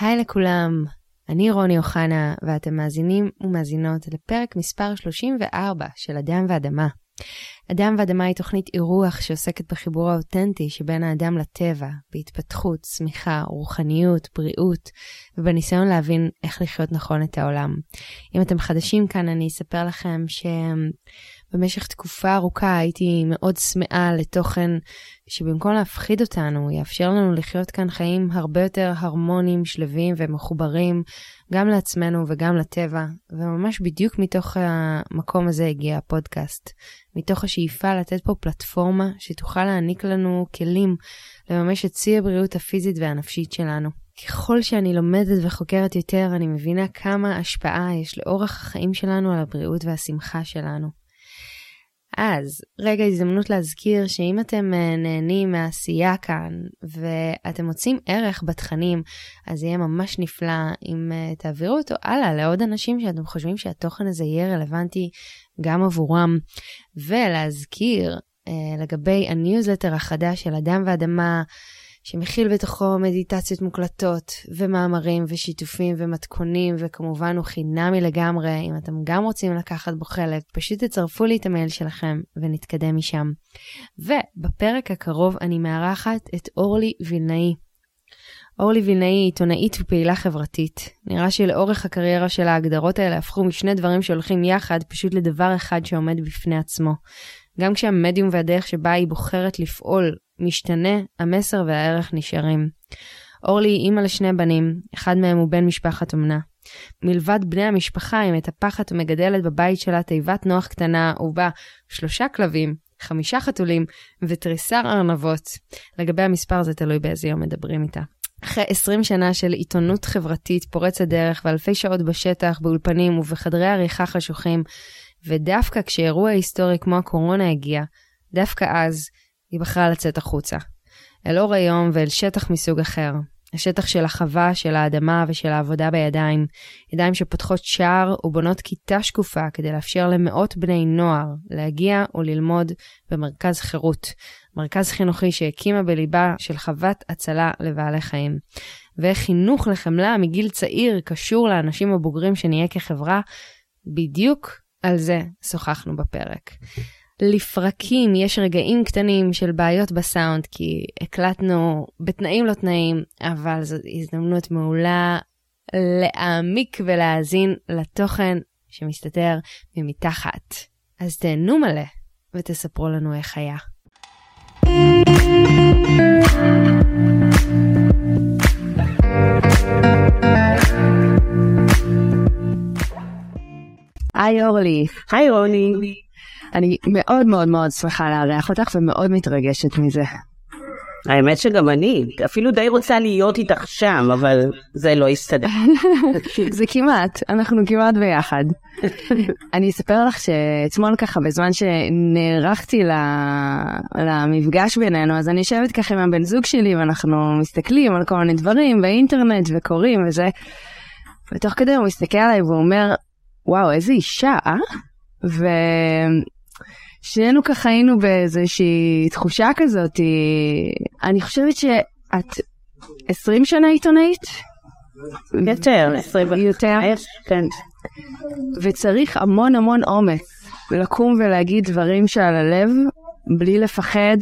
היי לכולם, אני רוני אוחנה, ואתם מאזינים ומאזינות לפרק מספר 34 של אדם ואדמה. אדם ואדמה היא תוכנית אירוח שעוסקת בחיבור האותנטי שבין האדם לטבע, בהתפתחות, צמיחה, רוחניות, בריאות, ובניסיון להבין איך לחיות נכון את העולם. אם אתם חדשים כאן, אני אספר לכם ש... במשך תקופה ארוכה הייתי מאוד צמאה לתוכן שבמקום להפחיד אותנו, יאפשר לנו לחיות כאן חיים הרבה יותר הרמוניים, שלווים ומחוברים, גם לעצמנו וגם לטבע, וממש בדיוק מתוך המקום הזה הגיע הפודקאסט. מתוך השאיפה לתת פה פלטפורמה שתוכל להעניק לנו כלים לממש את שיא הבריאות הפיזית והנפשית שלנו. ככל שאני לומדת וחוקרת יותר, אני מבינה כמה השפעה יש לאורח החיים שלנו על הבריאות והשמחה שלנו. אז רגע הזדמנות להזכיר שאם אתם אה, נהנים מהעשייה כאן ואתם מוצאים ערך בתכנים, אז יהיה ממש נפלא אם אה, תעבירו אותו הלאה לעוד אנשים שאתם חושבים שהתוכן הזה יהיה רלוונטי גם עבורם. ולהזכיר אה, לגבי הניוזלטר החדש של אדם ואדמה, שמכיל בתוכו מדיטציות מוקלטות ומאמרים ושיתופים ומתכונים, וכמובן הוא חינמי לגמרי, אם אתם גם רוצים לקחת בו חלק, פשוט תצרפו לי את המייל שלכם ונתקדם משם. ובפרק הקרוב אני מארחת את אורלי וילנאי. אורלי וילנאי היא עיתונאית ופעילה חברתית. נראה שלאורך הקריירה של ההגדרות האלה הפכו משני דברים שהולכים יחד פשוט לדבר אחד שעומד בפני עצמו. גם כשהמדיום והדרך שבה היא בוחרת לפעול משתנה, המסר והערך נשארים. אורלי היא אימא לשני בנים, אחד מהם הוא בן משפחת אומנה. מלבד בני המשפחה היא מטפחת ומגדלת בבית שלה תיבת נוח קטנה ובה שלושה כלבים, חמישה חתולים ותריסר ארנבות. לגבי המספר זה תלוי באיזה יום מדברים איתה. אחרי 20 שנה של עיתונות חברתית פורצת דרך ואלפי שעות בשטח, באולפנים ובחדרי עריכה חשוכים, ודווקא כשאירוע היסטורי כמו הקורונה הגיע, דווקא אז היא בחרה לצאת החוצה. אל אור היום ואל שטח מסוג אחר. השטח של החווה, של האדמה ושל העבודה בידיים. ידיים שפותחות שער ובונות כיתה שקופה כדי לאפשר למאות בני נוער להגיע וללמוד במרכז חירות. מרכז חינוכי שהקימה בליבה של חוות הצלה לבעלי חיים. ואיך חינוך לחמלה מגיל צעיר קשור לאנשים הבוגרים שנהיה כחברה, בדיוק על זה שוחחנו בפרק. לפרקים יש רגעים קטנים של בעיות בסאונד, כי הקלטנו בתנאים לא תנאים, אבל זו הזדמנות מעולה להעמיק ולהאזין לתוכן שמסתתר ממתחת. אז תהנו מלא ותספרו לנו איך היה. היי אורלי. היי רוני. אני מאוד מאוד מאוד שמחה לארח אותך ומאוד מתרגשת מזה. האמת שגם אני, אפילו די רוצה להיות איתך שם, אבל זה לא יסתדר. זה כמעט, אנחנו כמעט ביחד. אני אספר לך שאתמול ככה, בזמן שנערכתי למפגש בינינו, אז אני יושבת ככה עם הבן זוג שלי ואנחנו מסתכלים על כל מיני דברים באינטרנט וקוראים וזה, ותוך כדי הוא מסתכל עליי והוא אומר, וואו, איזה אישה, אה? ושנינו ככה היינו באיזושהי תחושה כזאת, אני חושבת שאת 20 שנה עיתונאית? יותר, 20 יותר? כן. וצריך המון המון אומץ לקום ולהגיד דברים שעל הלב, בלי לפחד,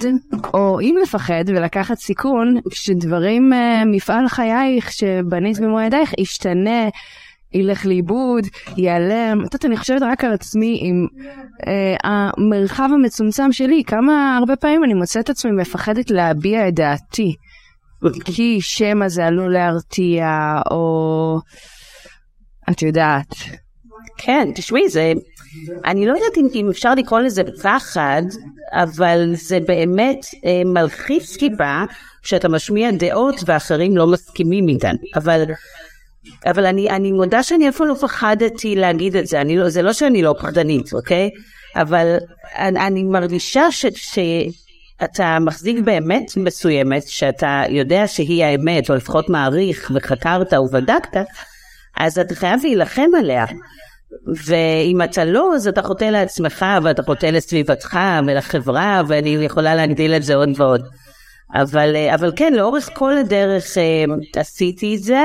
או אם לפחד ולקחת סיכון, שדברים, אה, מפעל חייך שבנית במו ידייך ישתנה. ילך לאיבוד, ייעלם. את יודעת, אני חושבת רק על עצמי עם אה, המרחב המצומצם שלי, כמה הרבה פעמים אני מוצאת עצמי מפחדת להביע את דעתי. כי שמא זה עלול להרתיע, או... את יודעת. כן, תשמעי, זה... אני לא יודעת אם, אם אפשר לקרוא לזה פחד, אבל זה באמת אה, מלחיץ טיפה שאתה משמיע דעות ואחרים לא מסכימים איתן. אבל אבל אני, אני מודה שאני אפילו לא פחדתי להגיד את זה, אני לא, זה לא שאני לא פחדנית, אוקיי? אבל אני, אני מרגישה ש, שאתה מחזיק באמת מסוימת, שאתה יודע שהיא האמת, או לפחות מעריך וחקרת ובדקת, אז אתה חייב להילחם עליה. ואם אתה לא, אז אתה חוטא לעצמך, ואתה חוטא לסביבתך ולחברה, ואני יכולה להגדיל את זה עוד ועוד. אבל, אבל כן, לאורך כל הדרך עשיתי את זה.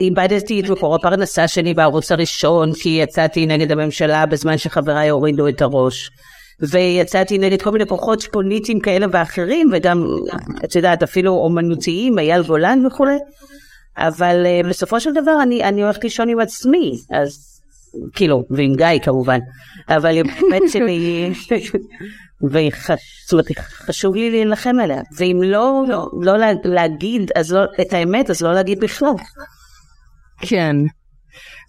איבדתי את מקור הפרנסה שלי בערוץ הראשון, כי יצאתי נגד הממשלה בזמן שחבריי הורידו את הראש. ויצאתי נגד כל מיני כוחות פוליטיים כאלה ואחרים, וגם, את יודעת, אפילו אומנותיים, אייל גולן וכולי. אבל uh, בסופו של דבר אני, אני הולכת לישון עם עצמי, אז כאילו, ועם גיא כמובן, אבל באמת שלי, וחשוב לי להילחם עליה, ואם לא, לא, לא להגיד אז לא, את האמת, אז לא להגיד בכלל. כן,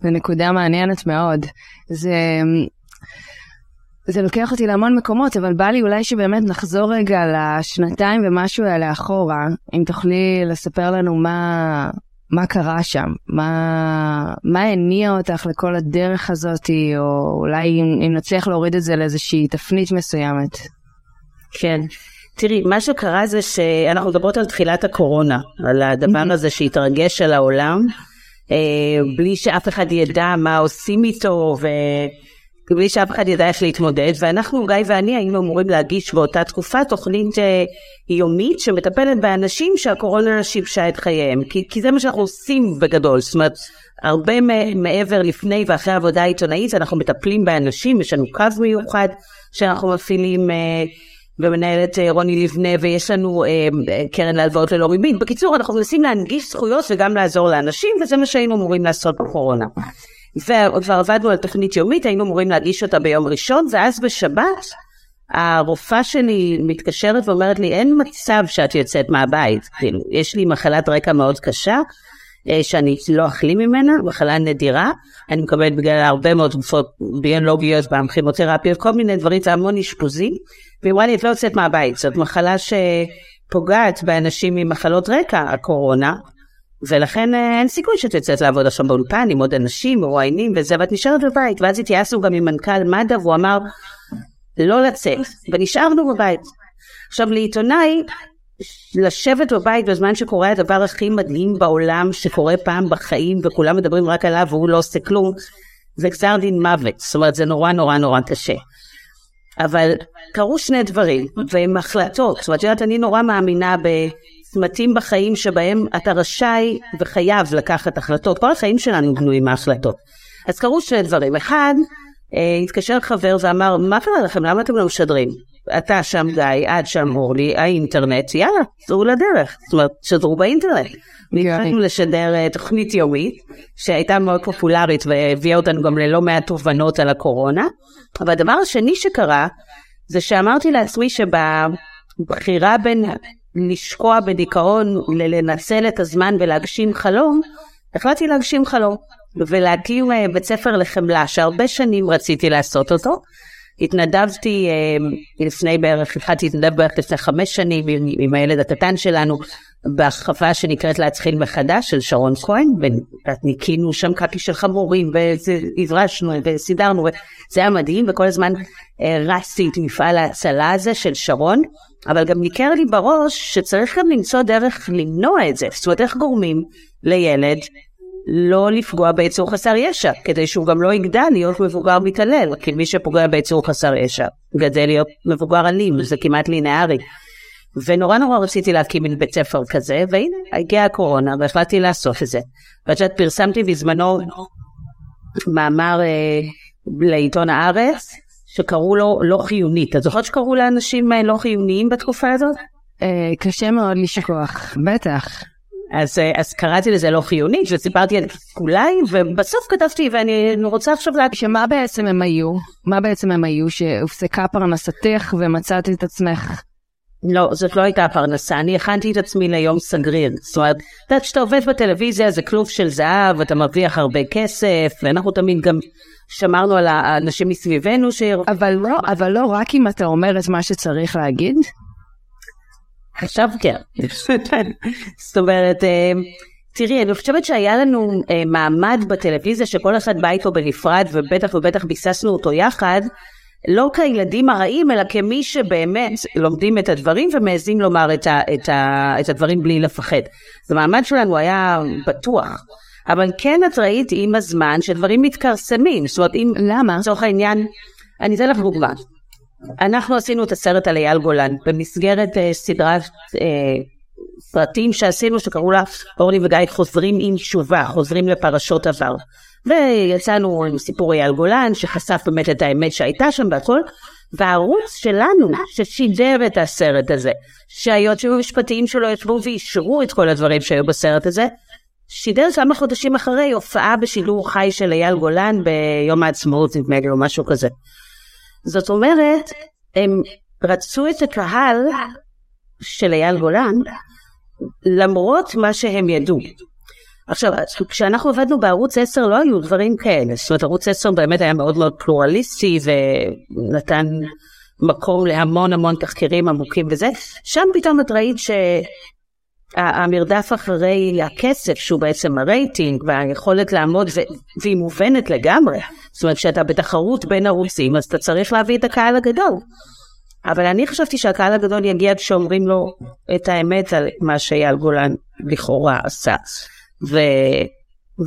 זו נקודה מעניינת מאוד. זה, זה לוקח אותי להמון מקומות, אבל בא לי אולי שבאמת נחזור רגע לשנתיים ומשהו האלה אחורה, אם תוכלי לספר לנו מה, מה קרה שם, מה, מה הניע אותך לכל הדרך הזאת, או אולי אם, אם נצליח להוריד את זה לאיזושהי תפנית מסוימת. כן. תראי, מה שקרה זה שאנחנו מדברות על תחילת הקורונה, על הדבר הזה שהתרגש על העולם, בלי שאף אחד ידע מה עושים איתו, ו... בלי שאף אחד ידע איך להתמודד, ואנחנו, גיא ואני, היינו אמורים להגיש באותה תקופה תוכנית אה, יומית שמטפלת באנשים שהקורונה שיבשה את חייהם, כי, כי זה מה שאנחנו עושים בגדול, זאת אומרת, הרבה מעבר לפני ואחרי העבודה העיתונאית, אנחנו מטפלים באנשים, יש לנו קו מיוחד שאנחנו מפעילים. אה, ומנהלת אה, רוני לבנה, ויש לנו אה, קרן להלוואות ללא ריבית. בקיצור, אנחנו מנסים להנגיש זכויות וגם לעזור לאנשים, וזה מה שהיינו אמורים לעשות בקורונה. וכבר עבדנו על תוכנית יומית, היינו אמורים להגיש אותה ביום ראשון, ואז בשבת הרופאה שלי מתקשרת ואומרת לי, אין מצב שאת יוצאת מהבית, כאילו, יש לי מחלת רקע מאוד קשה, אה, שאני לא אחלים ממנה, מחלה נדירה, אני מקבלת בגלל הרבה מאוד תרופות ביולוגיות, כימותרפיות, כל מיני דברים, זה המון אשפוזים, והיא אמרה לי, את לא יוצאת מהבית, זאת מחלה שפוגעת באנשים עם מחלות רקע, הקורונה, ולכן אה, אין סיכוי שאת יוצאת לעבוד עכשיו באולפן עם עוד אנשים, מרואיינים וזה, ואת נשארת בבית. ואז התייעצנו גם עם מנכ"ל מד"א, והוא אמר, לא לצאת, ונשארנו בבית. עכשיו לעיתונאי, לשבת בבית בזמן שקורה הדבר הכי מדהים בעולם, שקורה פעם בחיים, וכולם מדברים רק עליו והוא לא עושה כלום, זה גזר דין מוות. זאת אומרת, זה נורא נורא נורא קשה. אבל קרו שני דברים, והם החלטות. זאת אומרת, יודעת, אני נורא מאמינה בצמתים בחיים שבהם אתה רשאי וחייב לקחת החלטות. כל החיים שלנו בנויים מהחלטות. אז קרו שני דברים. אחד, אה, התקשר חבר ואמר, מה קרה לכם? למה אתם לא משדרים? אתה שם גיא, את שם אורלי, האינטרנט, יאללה, צאו לדרך. זאת אומרת, שדרו באינטרנט. והתחלנו לשדר אה, תוכנית יומית, שהייתה מאוד פופולרית והביאה אותנו גם ללא מעט תובנות על הקורונה. אבל הדבר השני שקרה, זה שאמרתי לעצמי שבבחירה בין לשקוע בדיכאון ללנצל את הזמן ולהגשים חלום, החלטתי להגשים חלום ולהקים אה, בית ספר לחמלה שהרבה שנים רציתי לעשות אותו. התנדבתי אה, לפני בערך, התחלתי להתנדב בערך לפני חמש שנים עם, הילד הקטן שלנו בהרחבה שנקראת להתחיל מחדש של שרון כהן, וניקינו שם קקי של חמורים, והברשנו וסידרנו, וזה היה מדהים, וכל הזמן אה, רצתי את מפעל ההצלה הזה של שרון, אבל גם ניכר לי בראש שצריך גם למצוא דרך למנוע את זה, זאת אומרת איך גורמים לילד לא לפגוע ביצור חסר ישע, כדי שהוא גם לא יגדל להיות מבוגר מתעלל, כי מי שפוגע ביצור חסר ישע גדל להיות מבוגר אלים, זה כמעט לינארי. ונורא נורא רציתי להקים מין בית ספר כזה, והנה, הגיעה הקורונה והחלטתי לעשות את זה. ואת יודעת, פרסמתי בזמנו מאמר אה, לעיתון הארץ, שקראו לו לא חיונית. את זוכרת שקראו לאנשים אה, לא חיוניים בתקופה הזאת? אה, קשה מאוד לשכוח, בטח. אז, אה, אז קראתי לזה לא חיונית וסיפרתי על תסכולי ובסוף כתבתי ואני רוצה עכשיו להגיד שמה בעצם הם היו? מה בעצם הם היו שהופסקה פרנסתך ומצאת את עצמך לא, זאת לא הייתה הפרנסה, אני הכנתי את עצמי ליום סגריר. זאת אומרת, את יודעת, כשאתה עובד בטלוויזיה זה כלוב של זהב, אתה מרוויח הרבה כסף, ואנחנו תמיד גם שמרנו על האנשים מסביבנו ש... אבל לא, אבל לא רק אם אתה אומר את מה שצריך להגיד? עכשיו כן. זאת אומרת, אה, תראי, אני חושבת שהיה לנו אה, מעמד בטלוויזיה שכל אחד בא איתו בנפרד, ובטח ובטח ביססנו אותו יחד. לא כילדים הרעים, אלא כמי שבאמת לומדים את הדברים ומעזים לומר את, ה, את, ה, את הדברים בלי לפחד. אז המעמד שלנו היה בטוח. אבל כן את ראית עם הזמן שדברים מתכרסמים. זאת אומרת, אם... למה? לצורך העניין, אני אתן לך דוגמה. אנחנו עשינו את הסרט על אייל גולן במסגרת uh, סדרת uh, סרטים שעשינו שקראו לה אורלי וגיא חוזרים עם תשובה, חוזרים לפרשות עבר. ויצאנו עם סיפור אייל גולן שחשף באמת את האמת שהייתה שם והכל, והערוץ שלנו ששידר את הסרט הזה, שהיועצים המשפטיים שלו ישבו ואישרו את כל הדברים שהיו בסרט הזה, שידר כמה חודשים אחרי הופעה בשידור חי של אייל גולן ביום העצמאות נדמה לי או משהו כזה. זאת אומרת, הם רצו את הקהל של אייל גולן למרות מה שהם ידעו. עכשיו, כשאנחנו עבדנו בערוץ 10 לא היו דברים כאלה, זאת אומרת ערוץ 10 באמת היה מאוד מאוד פלורליסטי ונתן מקום להמון המון תחקירים עמוקים וזה, שם פתאום את ראית שהמרדף אחרי הכסף שהוא בעצם הרייטינג והיכולת לעמוד ו... והיא מובנת לגמרי, זאת אומרת כשאתה בתחרות בין ערוצים אז אתה צריך להביא את הקהל הגדול. אבל אני חשבתי שהקהל הגדול יגיע כשאומרים לו את האמת על מה שאייל גולן לכאורה עשה. ו...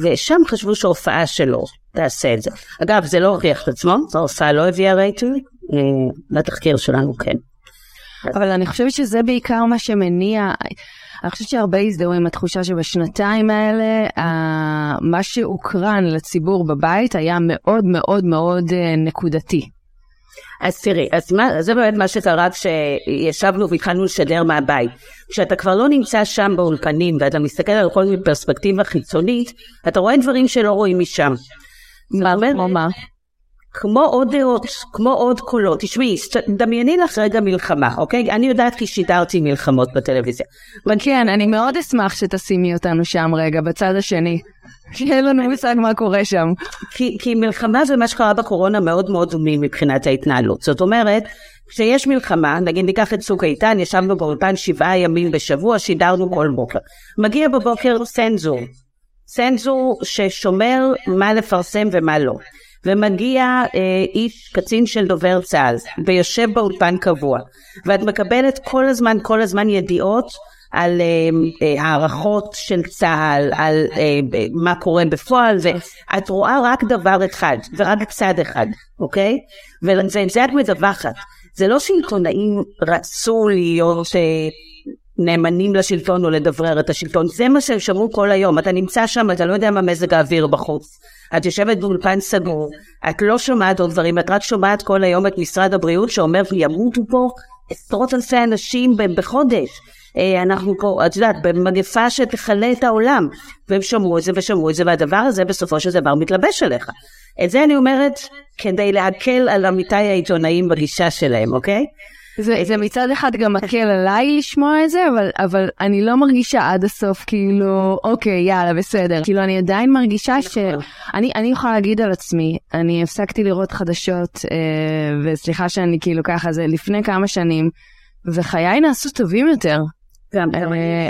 ושם חשבו שההופעה שלו תעשה את זה. אגב, זה לא הוכיח את עצמו, ההופעה לא הביאה רייטינג, אה, לתחקיר שלנו כן. אבל אני חושבת שזה בעיקר מה שמניע, אני חושבת שהרבה הזדהו עם התחושה שבשנתיים האלה, מה שהוקרן לציבור בבית היה מאוד מאוד מאוד אה, נקודתי. אז תראי, אז מה, זה באמת מה שקרה כשישבנו והתחלנו לשדר מהבית. כשאתה כבר לא נמצא שם באולפנים ואתה מסתכל על כל מיני פרספקטיבה חיצונית, אתה רואה דברים שלא רואים משם. כמו מה? כמו עוד דעות, כמו עוד קולות. תשמעי, דמייני לך רגע מלחמה, אוקיי? אני יודעת כי שידרתי מלחמות בטלוויזיה. כן, אני מאוד אשמח שתשימי אותנו שם רגע, בצד השני. שאין לנו מושג מה קורה שם. כי, כי מלחמה ומה שקרה בקורונה מאוד מאוד דומים מבחינת ההתנהלות. זאת אומרת, כשיש מלחמה, נגיד ניקח את צוק איתן, ישבנו באולפן שבעה ימים בשבוע, שידרנו כל בוקר. מגיע בבוקר סנזור. סנזור ששומר מה לפרסם ומה לא. ומגיע אה, איש, קצין של דובר צה"ל, ויושב באולפן קבוע, ואת מקבלת כל הזמן, כל הזמן ידיעות על אה, אה, הערכות של צה"ל, על אה, מה קורה בפועל, ואת רואה רק דבר אחד, ורק צד אחד, אוקיי? ואת זה את מדווחת. זה לא שעיתונאים רצו להיות אה, נאמנים לשלטון או לדברר את השלטון, זה מה שהם שמעו כל היום. אתה נמצא שם, אתה לא יודע מה מזג האוויר בחוץ. את יושבת באולפן סגור, את לא שומעת עוד דברים, את רק שומעת כל היום את משרד הבריאות שאומר ימותו פה עשרות אלפי אנשים בחודש. אה, אנחנו פה, את יודעת, במגפה שתכלה את העולם. והם שמעו את זה ושמעו את זה, והדבר הזה בסופו של דבר מתלבש עליך. את זה אני אומרת כדי להקל על עמיתיי העיתונאים בגישה שלהם, אוקיי? זה, זה מצד אחד גם מקל עליי לשמוע את זה, אבל, אבל אני לא מרגישה עד הסוף כאילו, אוקיי, יאללה, בסדר. כאילו, אני עדיין מרגישה ש... אני, אני יכולה להגיד על עצמי, אני הפסקתי לראות חדשות, אה, וסליחה שאני כאילו ככה, זה לפני כמה שנים, וחיי נעשו טובים יותר. גם אה,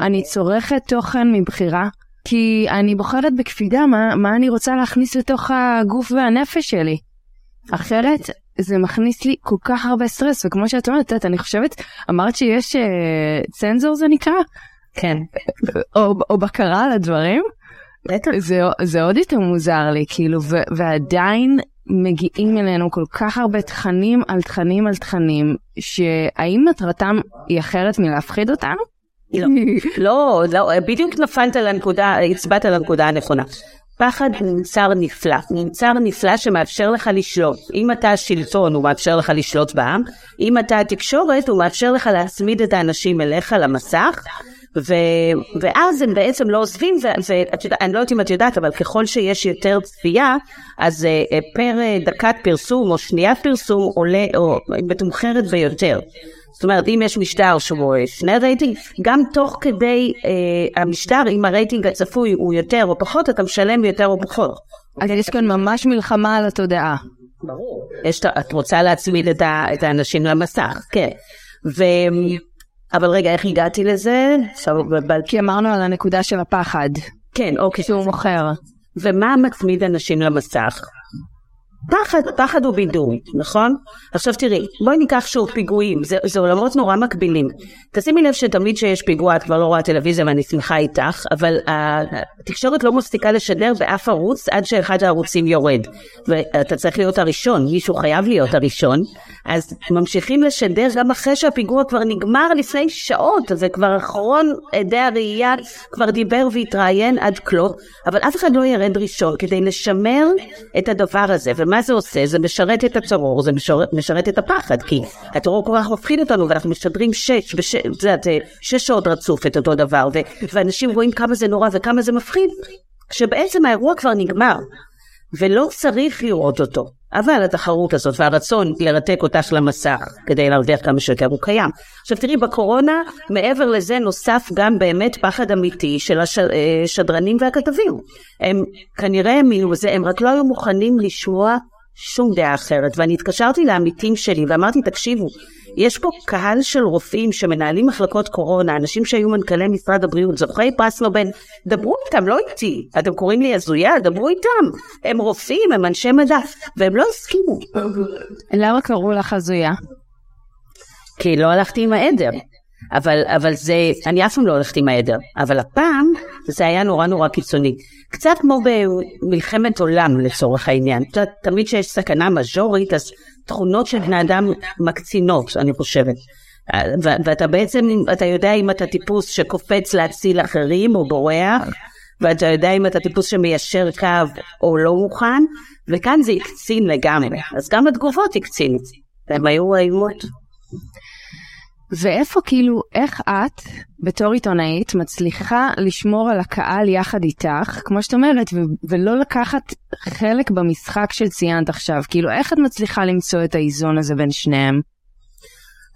אני צורכת תוכן מבחירה, כי אני בוחרת בקפידה מה, מה אני רוצה להכניס לתוך הגוף והנפש שלי. אחרת זה מכניס לי כל כך הרבה סטרס, וכמו שאת אומרת, את, אני חושבת, אמרת שיש uh, צנזור זה נקרא? כן. או, או בקרה על הדברים? זה, זה עוד יותר מוזר לי, כאילו, ו, ועדיין מגיעים אלינו כל כך הרבה תכנים על תכנים על תכנים, שהאם מטרתם היא אחרת מלהפחיד אותנו? לא, לא, לא, בדיוק נפלת על הנקודה, הצבעת על הנקודה הנכונה. פחד הוא מוצר נפלא, מוצר נפלא שמאפשר לך לשלוט. אם אתה השלטון, הוא מאפשר לך לשלוט בעם, אם אתה התקשורת, הוא מאפשר לך להצמיד את האנשים אליך למסך, ו, ואז הם בעצם לא עוזבים, ואני לא יודעת אם את יודעת, אבל ככל שיש יותר צפייה, אז uh, פר uh, דקת פרסום או שניית פרסום עולה, או מתומחרת ביותר. זאת אומרת, אם יש משטר שהוא שני רייטינג, גם תוך כדי אה, המשטר, אם הרייטינג הצפוי הוא יותר או פחות, אתה משלם יותר או פחות. אז יש כאן ממש מלחמה על התודעה. ברור. יש, את רוצה להצמיד את, ה, את האנשים למסך, כן. ו... אבל רגע, איך הגעתי לזה? כי אמרנו על הנקודה של הפחד. כן, אוקיי. שהוא מוכר. ומה מצמיד אנשים למסך? פחד, פחד הוא בידור, נכון? עכשיו תראי, בואי ניקח שוב פיגועים, זה, זה עולמות נורא מקבילים. תשימי לב שתמיד שיש פיגוע את כבר לא רואה טלוויזיה ואני שמחה איתך, אבל התקשורת לא מפסיקה לשדר באף ערוץ עד שאחד הערוצים יורד. ואתה צריך להיות הראשון, מישהו חייב להיות הראשון, אז ממשיכים לשדר גם אחרי שהפיגוע כבר נגמר לפני שעות, זה כבר אחרון עדי הראייה כבר דיבר והתראיין עד כלות, אבל אף אחד לא ירד ראשון כדי לשמר את הדבר הזה. ומה זה עושה? זה משרת את הטרור, זה משרת, משרת את הפחד, כי הטרור כל כך מפחיד אותנו ואנחנו משדרים שש, בש, יודעת, שש שעות רצוף את אותו דבר, ו, ואנשים רואים כמה זה נורא וכמה זה מפחיד, כשבעצם האירוע כבר נגמר, ולא צריך לראות אותו. אבל התחרות הזאת והרצון לרתק אותך למסך כדי להרוויח כמה שיותר הוא קיים. עכשיו תראי, בקורונה מעבר לזה נוסף גם באמת פחד אמיתי של השדרנים והכתבים. הם כנראה בזה, הם רק לא היו מוכנים לשמוע שום דעה אחרת. ואני התקשרתי לעמיתים שלי ואמרתי, תקשיבו, יש פה קהל של רופאים שמנהלים מחלקות קורונה, אנשים שהיו מנכ"לי משרד הבריאות, זוכי פרס נובל, דברו איתם, לא איתי. אתם קוראים לי הזויה? דברו איתם. הם רופאים, הם אנשי מדע, והם לא הסכימו. למה קראו לך הזויה? כי לא הלכתי עם העדר. אבל, אבל זה, אני אף פעם לא הולכת עם העדר, אבל הפעם זה היה נורא נורא קיצוני. קצת כמו במלחמת עולם לצורך העניין. תמיד כשיש סכנה מז'ורית, אז תכונות של בני אדם מקצינות, אני חושבת. ואתה בעצם, אתה יודע אם אתה טיפוס שקופץ להציל אחרים או בורח, ואתה יודע אם אתה טיפוס שמיישר קו או לא מוכן, וכאן זה הקצין לגמרי. אז גם התגובות הקצינו, והן היו איומות. ואיפה כאילו, איך את, בתור עיתונאית, מצליחה לשמור על הקהל יחד איתך, כמו שאת אומרת, ו- ולא לקחת חלק במשחק של ציינת עכשיו? כאילו, איך את מצליחה למצוא את האיזון הזה בין שניהם?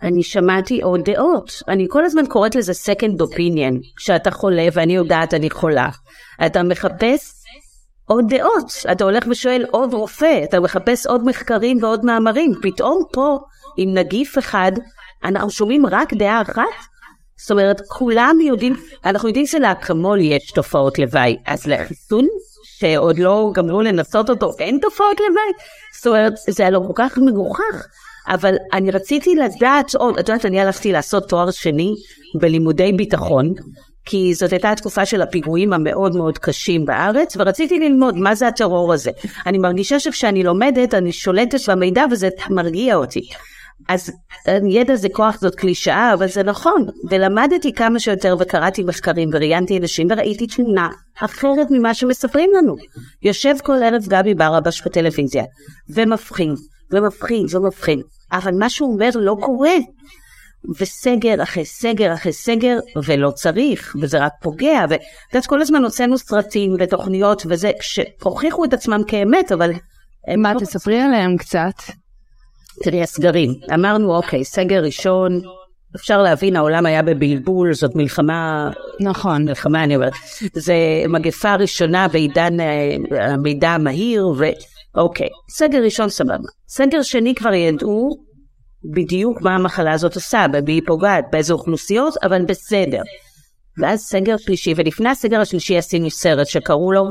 אני שמעתי עוד דעות. אני כל הזמן קוראת לזה second opinion. כשאתה חולה ואני יודעת אני חולה, אתה מחפש עוד דעות. אתה הולך ושואל עוד רופא, אתה מחפש עוד מחקרים ועוד מאמרים. פתאום פה, עם נגיף אחד, אנחנו שומעים רק דעה אחת? זאת אומרת, כולם יודעים, אנחנו יודעים שלאקמול יש תופעות לוואי, אז לחיסון שעוד לא גמרו לנסות אותו, אין תופעות לוואי? זאת אומרת, זה היה לא כל כך מגוחך. אבל אני רציתי לדעת עוד, את יודעת, אני הלכתי לעשות תואר שני בלימודי ביטחון, כי זאת הייתה התקופה של הפיגועים המאוד מאוד קשים בארץ, ורציתי ללמוד מה זה הטרור הזה. אני מרגישה שכשאני לומדת, אני שולטת במידע וזה מרגיע אותי. אז ידע זה כוח זאת קלישאה, אבל זה נכון. ולמדתי כמה שיותר וקראתי מחקרים וראיינתי אנשים וראיתי תמונה אחרת ממה שמספרים לנו. יושב כל ערב גבי ברבש בטלוויזיה, ומבחין, ומבחין, ומבחין, אבל מה שהוא אומר לא קורה. וסגר אחרי סגר אחרי סגר, ולא צריך, וזה רק פוגע. ואת יודעת, כל הזמן הוצאנו סרטים ותוכניות וזה, שהוכיחו את עצמם כאמת, אבל... מה, תספרי עליהם קצת. תראי, הסגרים. אמרנו, אוקיי, סגר ראשון, אפשר להבין, העולם היה בבלבול, זאת מלחמה... נכון. מלחמה, אני אומרת. זה מגפה ראשונה בעידן אה, המידע המהיר, ואוקיי, סגר ראשון סבבה. סגר שני כבר ידעו בדיוק מה המחלה הזאת עושה, במי היא פוגעת, באיזה אוכלוסיות, אבל בסדר. ואז סגר שלישי, ולפני הסגר השלישי עשינו סרט שקראו לו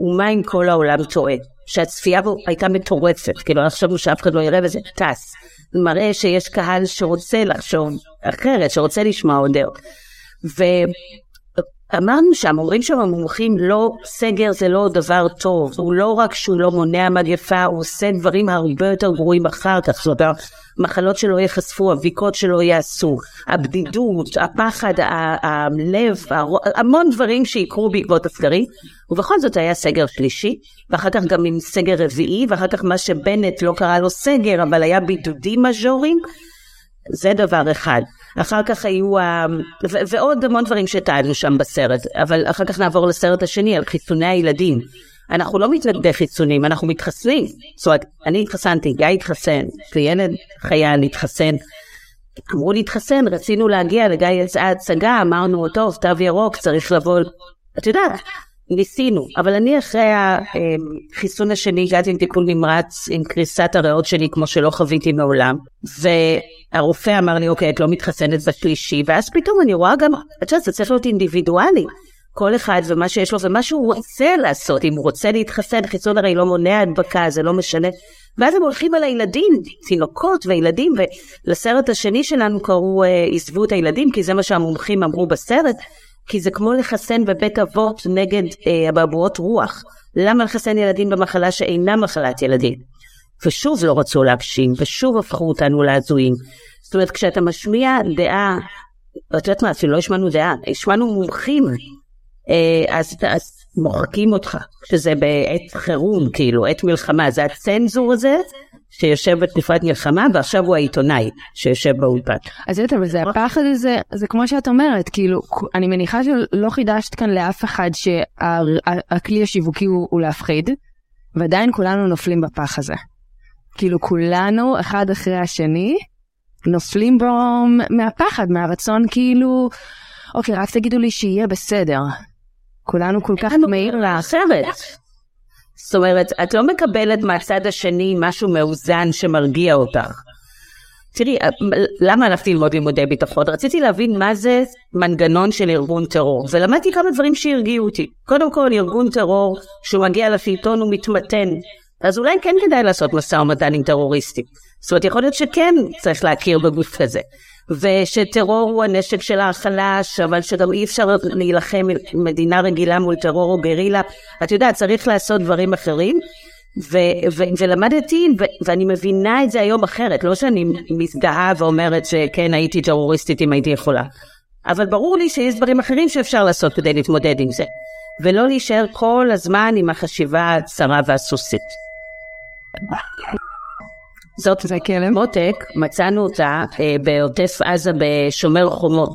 ומה אם כל העולם טועה? שהצפייה בו הייתה מטורפת, כאילו חשבנו שאף אחד לא יראה וזה טס. זה מראה שיש קהל שרוצה לחשוב אחרת, שרוצה לשמוע עוד. ואמרנו שם, אומרים שם המומחים, לא, סגר זה לא דבר טוב, הוא לא רק שהוא לא מונע מגפה, הוא עושה דברים הרבה יותר גרועים אחר כך, זאת אומרת, מחלות שלא ייחשפו, אביקות שלא יעשו, הבדידות, הפחד, הלב, המון דברים שיקרו בעקבות הסגרים, ובכל זאת היה סגר שלישי, ואחר כך גם עם סגר רביעי, ואחר כך מה שבנט לא קרא לו סגר, אבל היה בידודים מז'וריים, זה דבר אחד. אחר כך היו, ו- ועוד המון דברים שטענו שם בסרט, אבל אחר כך נעבור לסרט השני על חיסוני הילדים. אנחנו לא מתנגדי חיסונים, אנחנו מתחסנים. זאת אומרת, אני התחסנתי, גיא התחסן, וילד חייל התחסן. אמרו להתחסן, רצינו להגיע לגיא יצאה הצגה, אמרנו, טוב, תו ירוק, צריך לבוא... את יודעת, ניסינו, אבל אני אחרי החיסון השני הגעתי עם טיפול נמרץ עם קריסת הריאות שלי כמו שלא חוויתי מעולם, והרופא אמר לי, אוקיי, את לא מתחסנת בשלישי, ואז פתאום אני רואה גם, את יודעת, זה צריך להיות אינדיבידואלי. כל אחד ומה שיש לו ומה שהוא רוצה לעשות, אם הוא רוצה להתחסן, חיסון הרי לא מונע הדבקה, זה לא משנה. ואז הם הולכים על הילדים, תינוקות וילדים, ולסרט השני שלנו קראו אה, עזבו את הילדים, כי זה מה שהמומחים אמרו בסרט, כי זה כמו לחסן בבית אבות נגד אה, אבעבועות רוח. למה לחסן ילדים במחלה שאינה מחלת ילדים? ושוב לא רצו להגשים, ושוב הפכו אותנו להזויים. זאת אומרת, כשאתה משמיע דעה, את יודעת מה, אפילו לא השמענו דעה, השמענו מומחים, אה, אז, אז מוחקים אותך, כשזה בעת חירום, כאילו, עת מלחמה, זה הצנזור הזה. שיושב בתקופת מלחמה ועכשיו הוא העיתונאי שיושב באולפן. אז יודעת, אבל זה הפחד הזה, זה כמו שאת אומרת, כאילו, אני מניחה שלא חידשת כאן לאף אחד שהכלי השיווקי הוא, הוא להפחיד, ועדיין כולנו נופלים בפח הזה. כאילו כולנו, אחד אחרי השני, נופלים בו מהפחד, מהרצון כאילו, אוקיי, רק תגידו לי שיהיה בסדר. כולנו כל כך מהיר לאחרת. זאת אומרת, את לא מקבלת מהצד השני משהו מאוזן שמרגיע אותך. תראי, למה הלכתי ללמוד לימודי ביטחון? רציתי להבין מה זה מנגנון של ארגון טרור, ולמדתי כמה דברים שהרגיעו אותי. קודם כל, ארגון טרור, כשהוא מגיע לשלטון הוא מתמתן, אז אולי כן כדאי לעשות משא ומתן עם טרוריסטים. זאת אומרת, יכול להיות שכן צריך להכיר בגוף כזה. ושטרור הוא הנשק של החלש, אבל שגם אי אפשר להילחם מדינה רגילה מול טרור או גרילה. את יודעת, צריך לעשות דברים אחרים. ו- ו- ולמדתי, ו- ואני מבינה את זה היום אחרת, לא שאני מזדהה ואומרת שכן הייתי טרוריסטית אם הייתי יכולה. אבל ברור לי שיש דברים אחרים שאפשר לעשות כדי להתמודד עם זה. ולא להישאר כל הזמן עם החשיבה הצרה והסוסית. זאת זה כלב מותק, מצאנו אותה אה, בעוטף עזה בשומר חומות.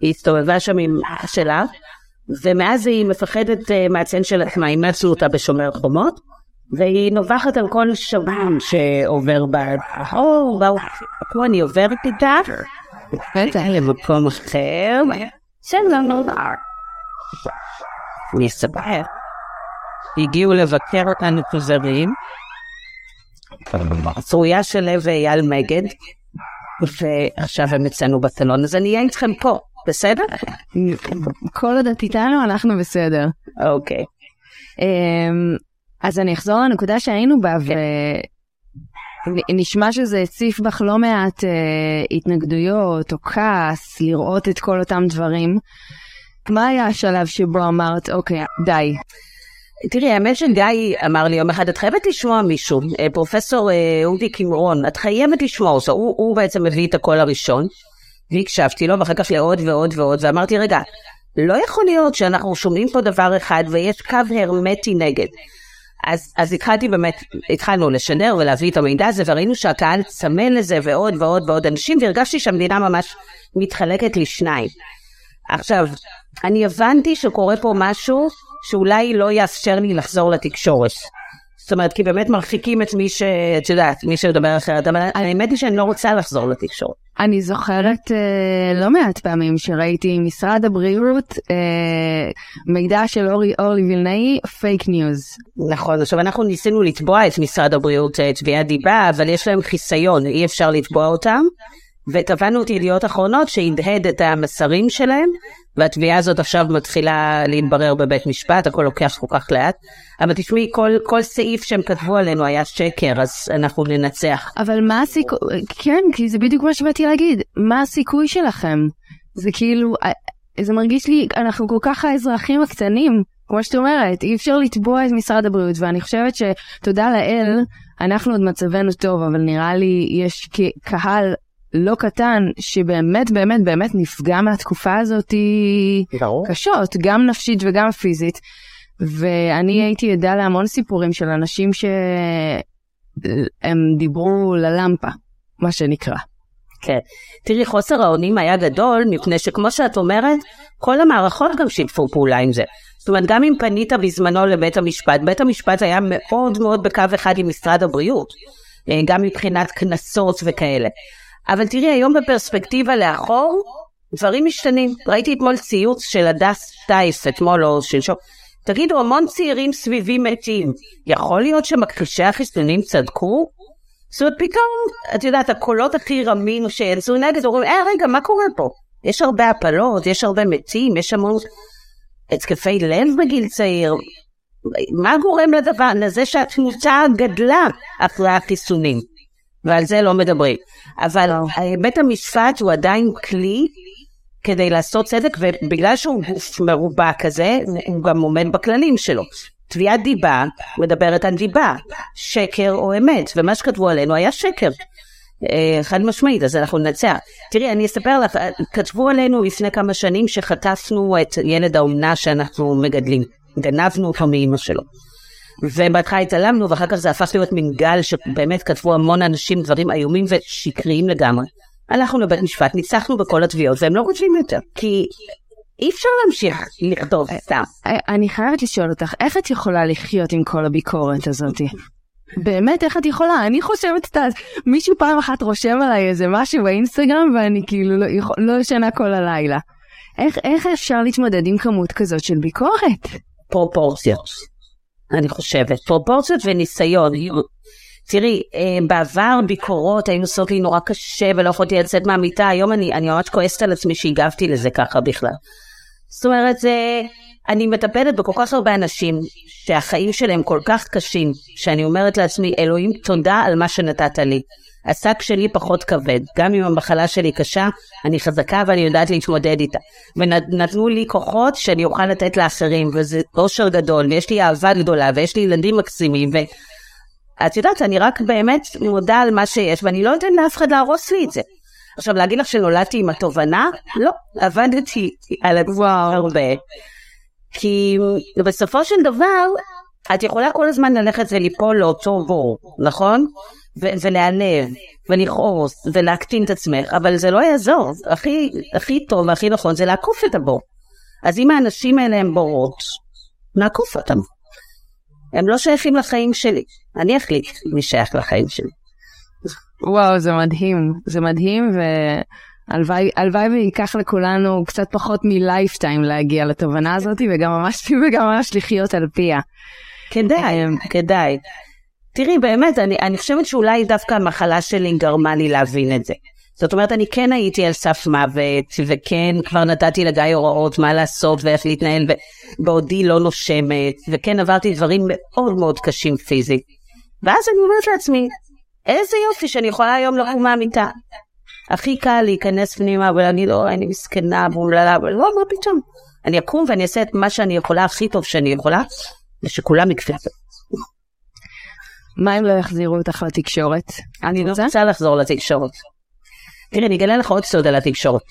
היא הסתובבה שם עם אח שלה, ומאז היא מפחדת אה, מהצן של עצמה, אימצנו אותה בשומר חומות, והיא נובחת על כל שב"ן שעובר בה, או, פה אני עוברת איתה, למקום אחר, שלום, אני אספר. הגיעו לבקר אותנו חוזרים, צרויה של לב ואייל מגד, ועכשיו הם אצלנו בסלון, אז אני אהיה איתכם פה, בסדר? כל עוד את איתנו, אנחנו בסדר. אוקיי. אמ, אז אני אחזור לנקודה שהיינו בה, כן. ונשמע שזה הציף בך לא מעט uh, התנגדויות או כעס, לראות את כל אותם דברים. מה היה השלב שבו אמרת, אוקיי, די, תראי, האמת שגיא אמר לי יום אחד, את חייבת לשמוע מישהו, אה, פרופסור אה, אודי קימרון, את חייבת לשמוע אותו, הוא, הוא בעצם מביא את הקול הראשון, והקשבתי לו, ואחר כך לעוד ועוד ועוד, ואמרתי, רגע, לא יכול להיות שאנחנו שומעים פה דבר אחד ויש קו הרמטי נגד. אז, אז התחלתי באמת, התחלנו לשדר ולהביא את המידע הזה, וראינו שהקהל צמא לזה ועוד ועוד ועוד אנשים, והרגשתי שהמדינה ממש מתחלקת לשניים. עכשיו, אני הבנתי שקורה פה משהו שאולי לא יאפשר לי לחזור לתקשורת. זאת אומרת, כי באמת מרחיקים את מי ש... את יודעת, מי שמדבר אחרת, אבל האמת היא שאני לא רוצה לחזור לתקשורת. אני זוכרת אה, לא מעט פעמים שראיתי משרד הבריאות אה, מידע של אורי אורלי וילנאי, פייק ניוז. נכון, עכשיו אנחנו ניסינו לתבוע את משרד הבריאות אה, תביעת דיבה, אבל יש להם חיסיון, אי אפשר לתבוע אותם. ותבענו את ידיעות אחרונות שהדהד את המסרים שלהם, והתביעה הזאת עכשיו מתחילה להתברר בבית משפט, הכל לוקח כל כך לאט. אבל תשמעי, כל, כל סעיף שהם כתבו עלינו היה שקר, אז אנחנו ננצח. אבל מה הסיכוי, כן, כי זה בדיוק מה שבאתי להגיד, מה הסיכוי שלכם? זה כאילו, אה, זה מרגיש לי, אנחנו כל כך האזרחים הקטנים, כמו שאת אומרת, אי אפשר לתבוע את משרד הבריאות, ואני חושבת שתודה לאל, אנחנו עוד מצבנו טוב, אבל נראה לי יש קהל לא קטן שבאמת באמת באמת נפגע מהתקופה הזאת קשות, גם נפשית וגם פיזית. ואני הייתי עדה להמון סיפורים של אנשים שהם דיברו ללמפה, מה שנקרא. כן. תראי, חוסר האונים היה גדול, מפני שכמו שאת אומרת, כל המערכות גם שיתפו פעולה עם זה. זאת אומרת, גם אם פנית בזמנו לבית המשפט, בית המשפט היה מאוד מאוד בקו אחד עם משרד הבריאות, אה, גם מבחינת קנסות וכאלה. אבל תראי, היום בפרספקטיבה לאחור, דברים משתנים. ראיתי אתמול ציוץ של הדס טייס, אתמול או שלשום. תגידו, המון צעירים סביבי מתים. יכול להיות שמכחישי החיסונים צדקו? זאת אומרת, פתאום, את יודעת, הקולות הכי רמים שיצאו נגד, אומרים, אה, רגע, מה קורה פה? יש הרבה הפלות, יש הרבה מתים, יש המון... התקפי לב בגיל צעיר. מה גורם לדבר, לזה שהתמותה גדלה אחרי החיסונים? ועל זה לא מדברים. אבל בית המשפט הוא עדיין כלי כדי לעשות צדק, ובגלל שהוא גוף מרובע כזה, הוא גם עומד בכללים שלו. תביעת דיבה מדברת על דיבה, שקר או אמת, ומה שכתבו עלינו היה שקר. אה, חד משמעית, אז אנחנו ננצח. תראי, אני אספר לך, כתבו עלינו לפני כמה שנים שחטפנו את ילד האומנה שאנחנו מגדלים. גנבנו אותו מאימא שלו. ובהתחלה התעלמנו, ואחר כך זה הפך להיות מין גל שבאמת כתבו המון אנשים דברים איומים ושקריים לגמרי. הלכנו לבית משפט, ניצחנו בכל התביעות, והם לא רוצים יותר. כי אי אפשר להמשיך לכתוב סתם. אני חייבת לשאול אותך, איך את יכולה לחיות עם כל הביקורת הזאת? באמת, איך את יכולה? אני חושבת, את מישהו פעם אחת רושם עליי איזה משהו באינסטגרם, ואני כאילו לא, לא ישנה כל הלילה. איך, איך אפשר להתמודד עם כמות כזאת של ביקורת? פרופורציות, אני חושבת. פרופורציות וניסיון. תראי, אה, בעבר ביקורות היו עושות לי נורא קשה ולא יכולתי לצאת מהמיטה, היום אני, אני ממש כועסת על עצמי שהגבתי לזה ככה בכלל. זאת אומרת, זה, אני מטפלת בכל כך הרבה אנשים שהחיים שלהם כל כך קשים, שאני אומרת לעצמי, אלוהים, תודה על מה שנתת לי. השק שלי פחות כבד, גם אם המחלה שלי קשה, אני חזקה ואני יודעת להתמודד איתה. ונתנו לי כוחות שאני אוכל לתת לאחרים, וזה אושר גדול, ויש לי אהבה גדולה, ויש לי ילדים מקסימים, ואת יודעת, אני רק באמת מודה על מה שיש, ואני לא אתן לאף אחד להרוס לי את זה. עכשיו, להגיד לך שנולדתי עם התובנה? לא, עבדתי על עצמי הרבה. כי בסופו של דבר, את יכולה כל הזמן ללכת וליפול לאותו בור, נכון? ולהיעלב, ולכעוס, ולהקטין את עצמך, אבל זה לא יעזור. הכי, הכי טוב והכי נכון זה לעקוף את הבור. אז אם האנשים האלה הם בורות, נעקוף אותם. הם לא שייכים לחיים שלי. אני אחליט מי שייך לחיים שלי. וואו, זה מדהים. זה מדהים, והלוואי וייקח לכולנו קצת פחות מלייפטיים להגיע לתובנה הזאת, וגם ממש, וגם ממש לחיות על פיה. כדאי, אמ, כדאי. תראי, באמת, אני, אני חושבת שאולי דווקא המחלה שלי גרמה לי להבין את זה. זאת אומרת, אני כן הייתי על סף מוות, וכן כבר נתתי לגיא הוראות מה לעשות ואיך להתנהל, בעודי לא נושמת, וכן עברתי דברים מאוד מאוד קשים פיזית. ואז אני אומרת לעצמי, איזה יופי שאני יכולה היום לקום מהמיטה. הכי קל להיכנס פנימה ולהגיד, אוי, אני מסכנה, ואומללה, אבל לא, מה פתאום. אני אקום ואני אעשה את מה שאני יכולה הכי טוב שאני יכולה, ושכולם יקפצו. מה אם לא יחזירו אותך לתקשורת? אני לא רוצה לחזור לתקשורת. תראי, אני אגלה לך עוד סוד על התקשורת.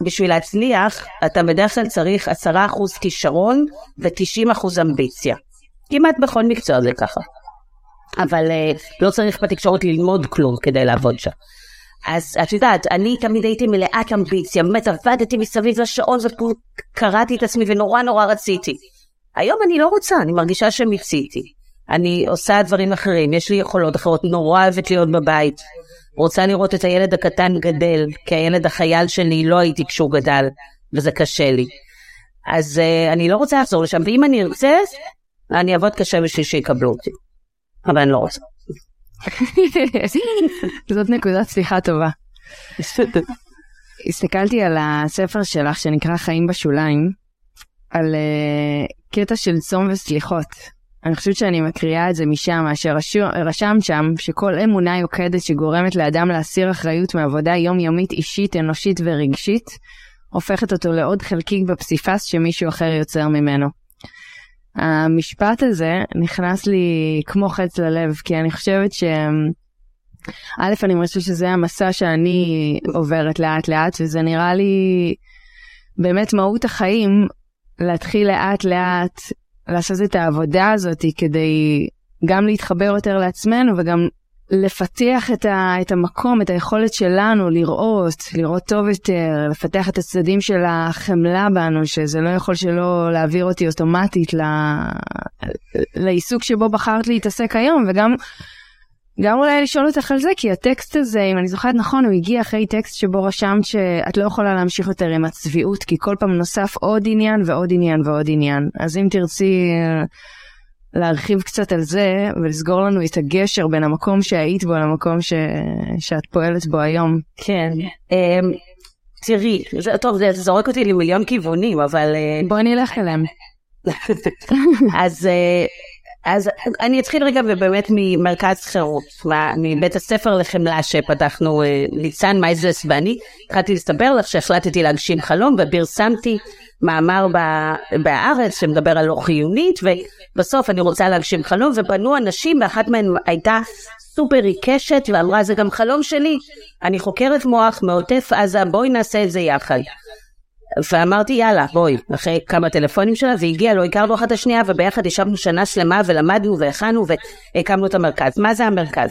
בשביל להצליח, אתה בדרך כלל צריך 10% כישרון ו-90% אמביציה. כמעט בכל מקצוע זה ככה. אבל uh, לא צריך בתקשורת ללמוד כלום כדי לעבוד שם. אז את יודעת, אני תמיד הייתי מלאת אמביציה, באמת עבדתי מסביב לשעון וקראתי את עצמי ונורא נורא רציתי. היום אני לא רוצה, אני מרגישה שמיציתי. אני עושה דברים אחרים, יש לי יכולות אחרות, נורא אוהבת להיות בבית. רוצה לראות את הילד הקטן גדל, כי הילד החייל שלי לא הייתי כשהוא גדל, וזה קשה לי. אז uh, אני לא רוצה לחזור לשם, ואם אני ארצה, אני אעבוד קשה בשביל שיקבלו אותי. אבל אני לא רוצה. זאת נקודת סליחה טובה. הסתכלתי על הספר שלך שנקרא חיים בשוליים, על uh, קטע של צום וסליחות. אני חושבת שאני מקריאה את זה משם, אשר רשמת שם שכל אמונה יוקדת שגורמת לאדם להסיר אחריות מעבודה יומיומית אישית, אנושית ורגשית, הופכת אותו לעוד חלקיק בפסיפס שמישהו אחר יוצר ממנו. המשפט הזה נכנס לי כמו חץ ללב, כי אני חושבת ש... א', אני חושבת שזה המסע שאני עוברת לאט לאט, וזה נראה לי באמת מהות החיים, להתחיל לאט לאט לעשות את העבודה הזאת כדי גם להתחבר יותר לעצמנו וגם לפתח את, ה, את המקום, את היכולת שלנו לראות, לראות טוב יותר, לפתח את הצדדים של החמלה בנו, שזה לא יכול שלא להעביר אותי אוטומטית ל, לעיסוק שבו בחרת להתעסק היום, וגם גם אולי לשאול אותך על זה, כי הטקסט הזה, אם אני זוכרת נכון, הוא הגיע אחרי טקסט שבו רשמת שאת לא יכולה להמשיך יותר עם הצביעות, כי כל פעם נוסף עוד עניין ועוד עניין ועוד עניין. אז אם תרצי אה, להרחיב קצת על זה ולסגור לנו את הגשר בין המקום שהיית בו למקום ש... שאת פועלת בו היום. כן. אמ, תראי, זה, טוב, זה זורק אותי למיליון כיוונים, אבל... אה, בואי נלך אליהם. אז, אה, אז אני אתחיל רגע באמת ממרכז חירות, מבית הספר לחמלה שפתחנו ניצן מייזלס ואני. התחלתי לספר לך שהחלטתי להגשים חלום ופרסמתי מאמר בהארץ שמדבר על לא חיונית, ובסוף אני רוצה להגשים חלום, ובנו אנשים, ואחת מהן הייתה סופר עיקשת, ואמרה זה גם חלום שלי, אני חוקרת מוח מעוטף עזה, בואי נעשה את זה יחד. ואמרתי יאללה בואי, אחרי כמה טלפונים שלה, והגיעה, לא הכרנו אחת השנייה, וביחד ישבנו שנה שלמה ולמדנו והכנו והקמנו את המרכז. מה זה המרכז?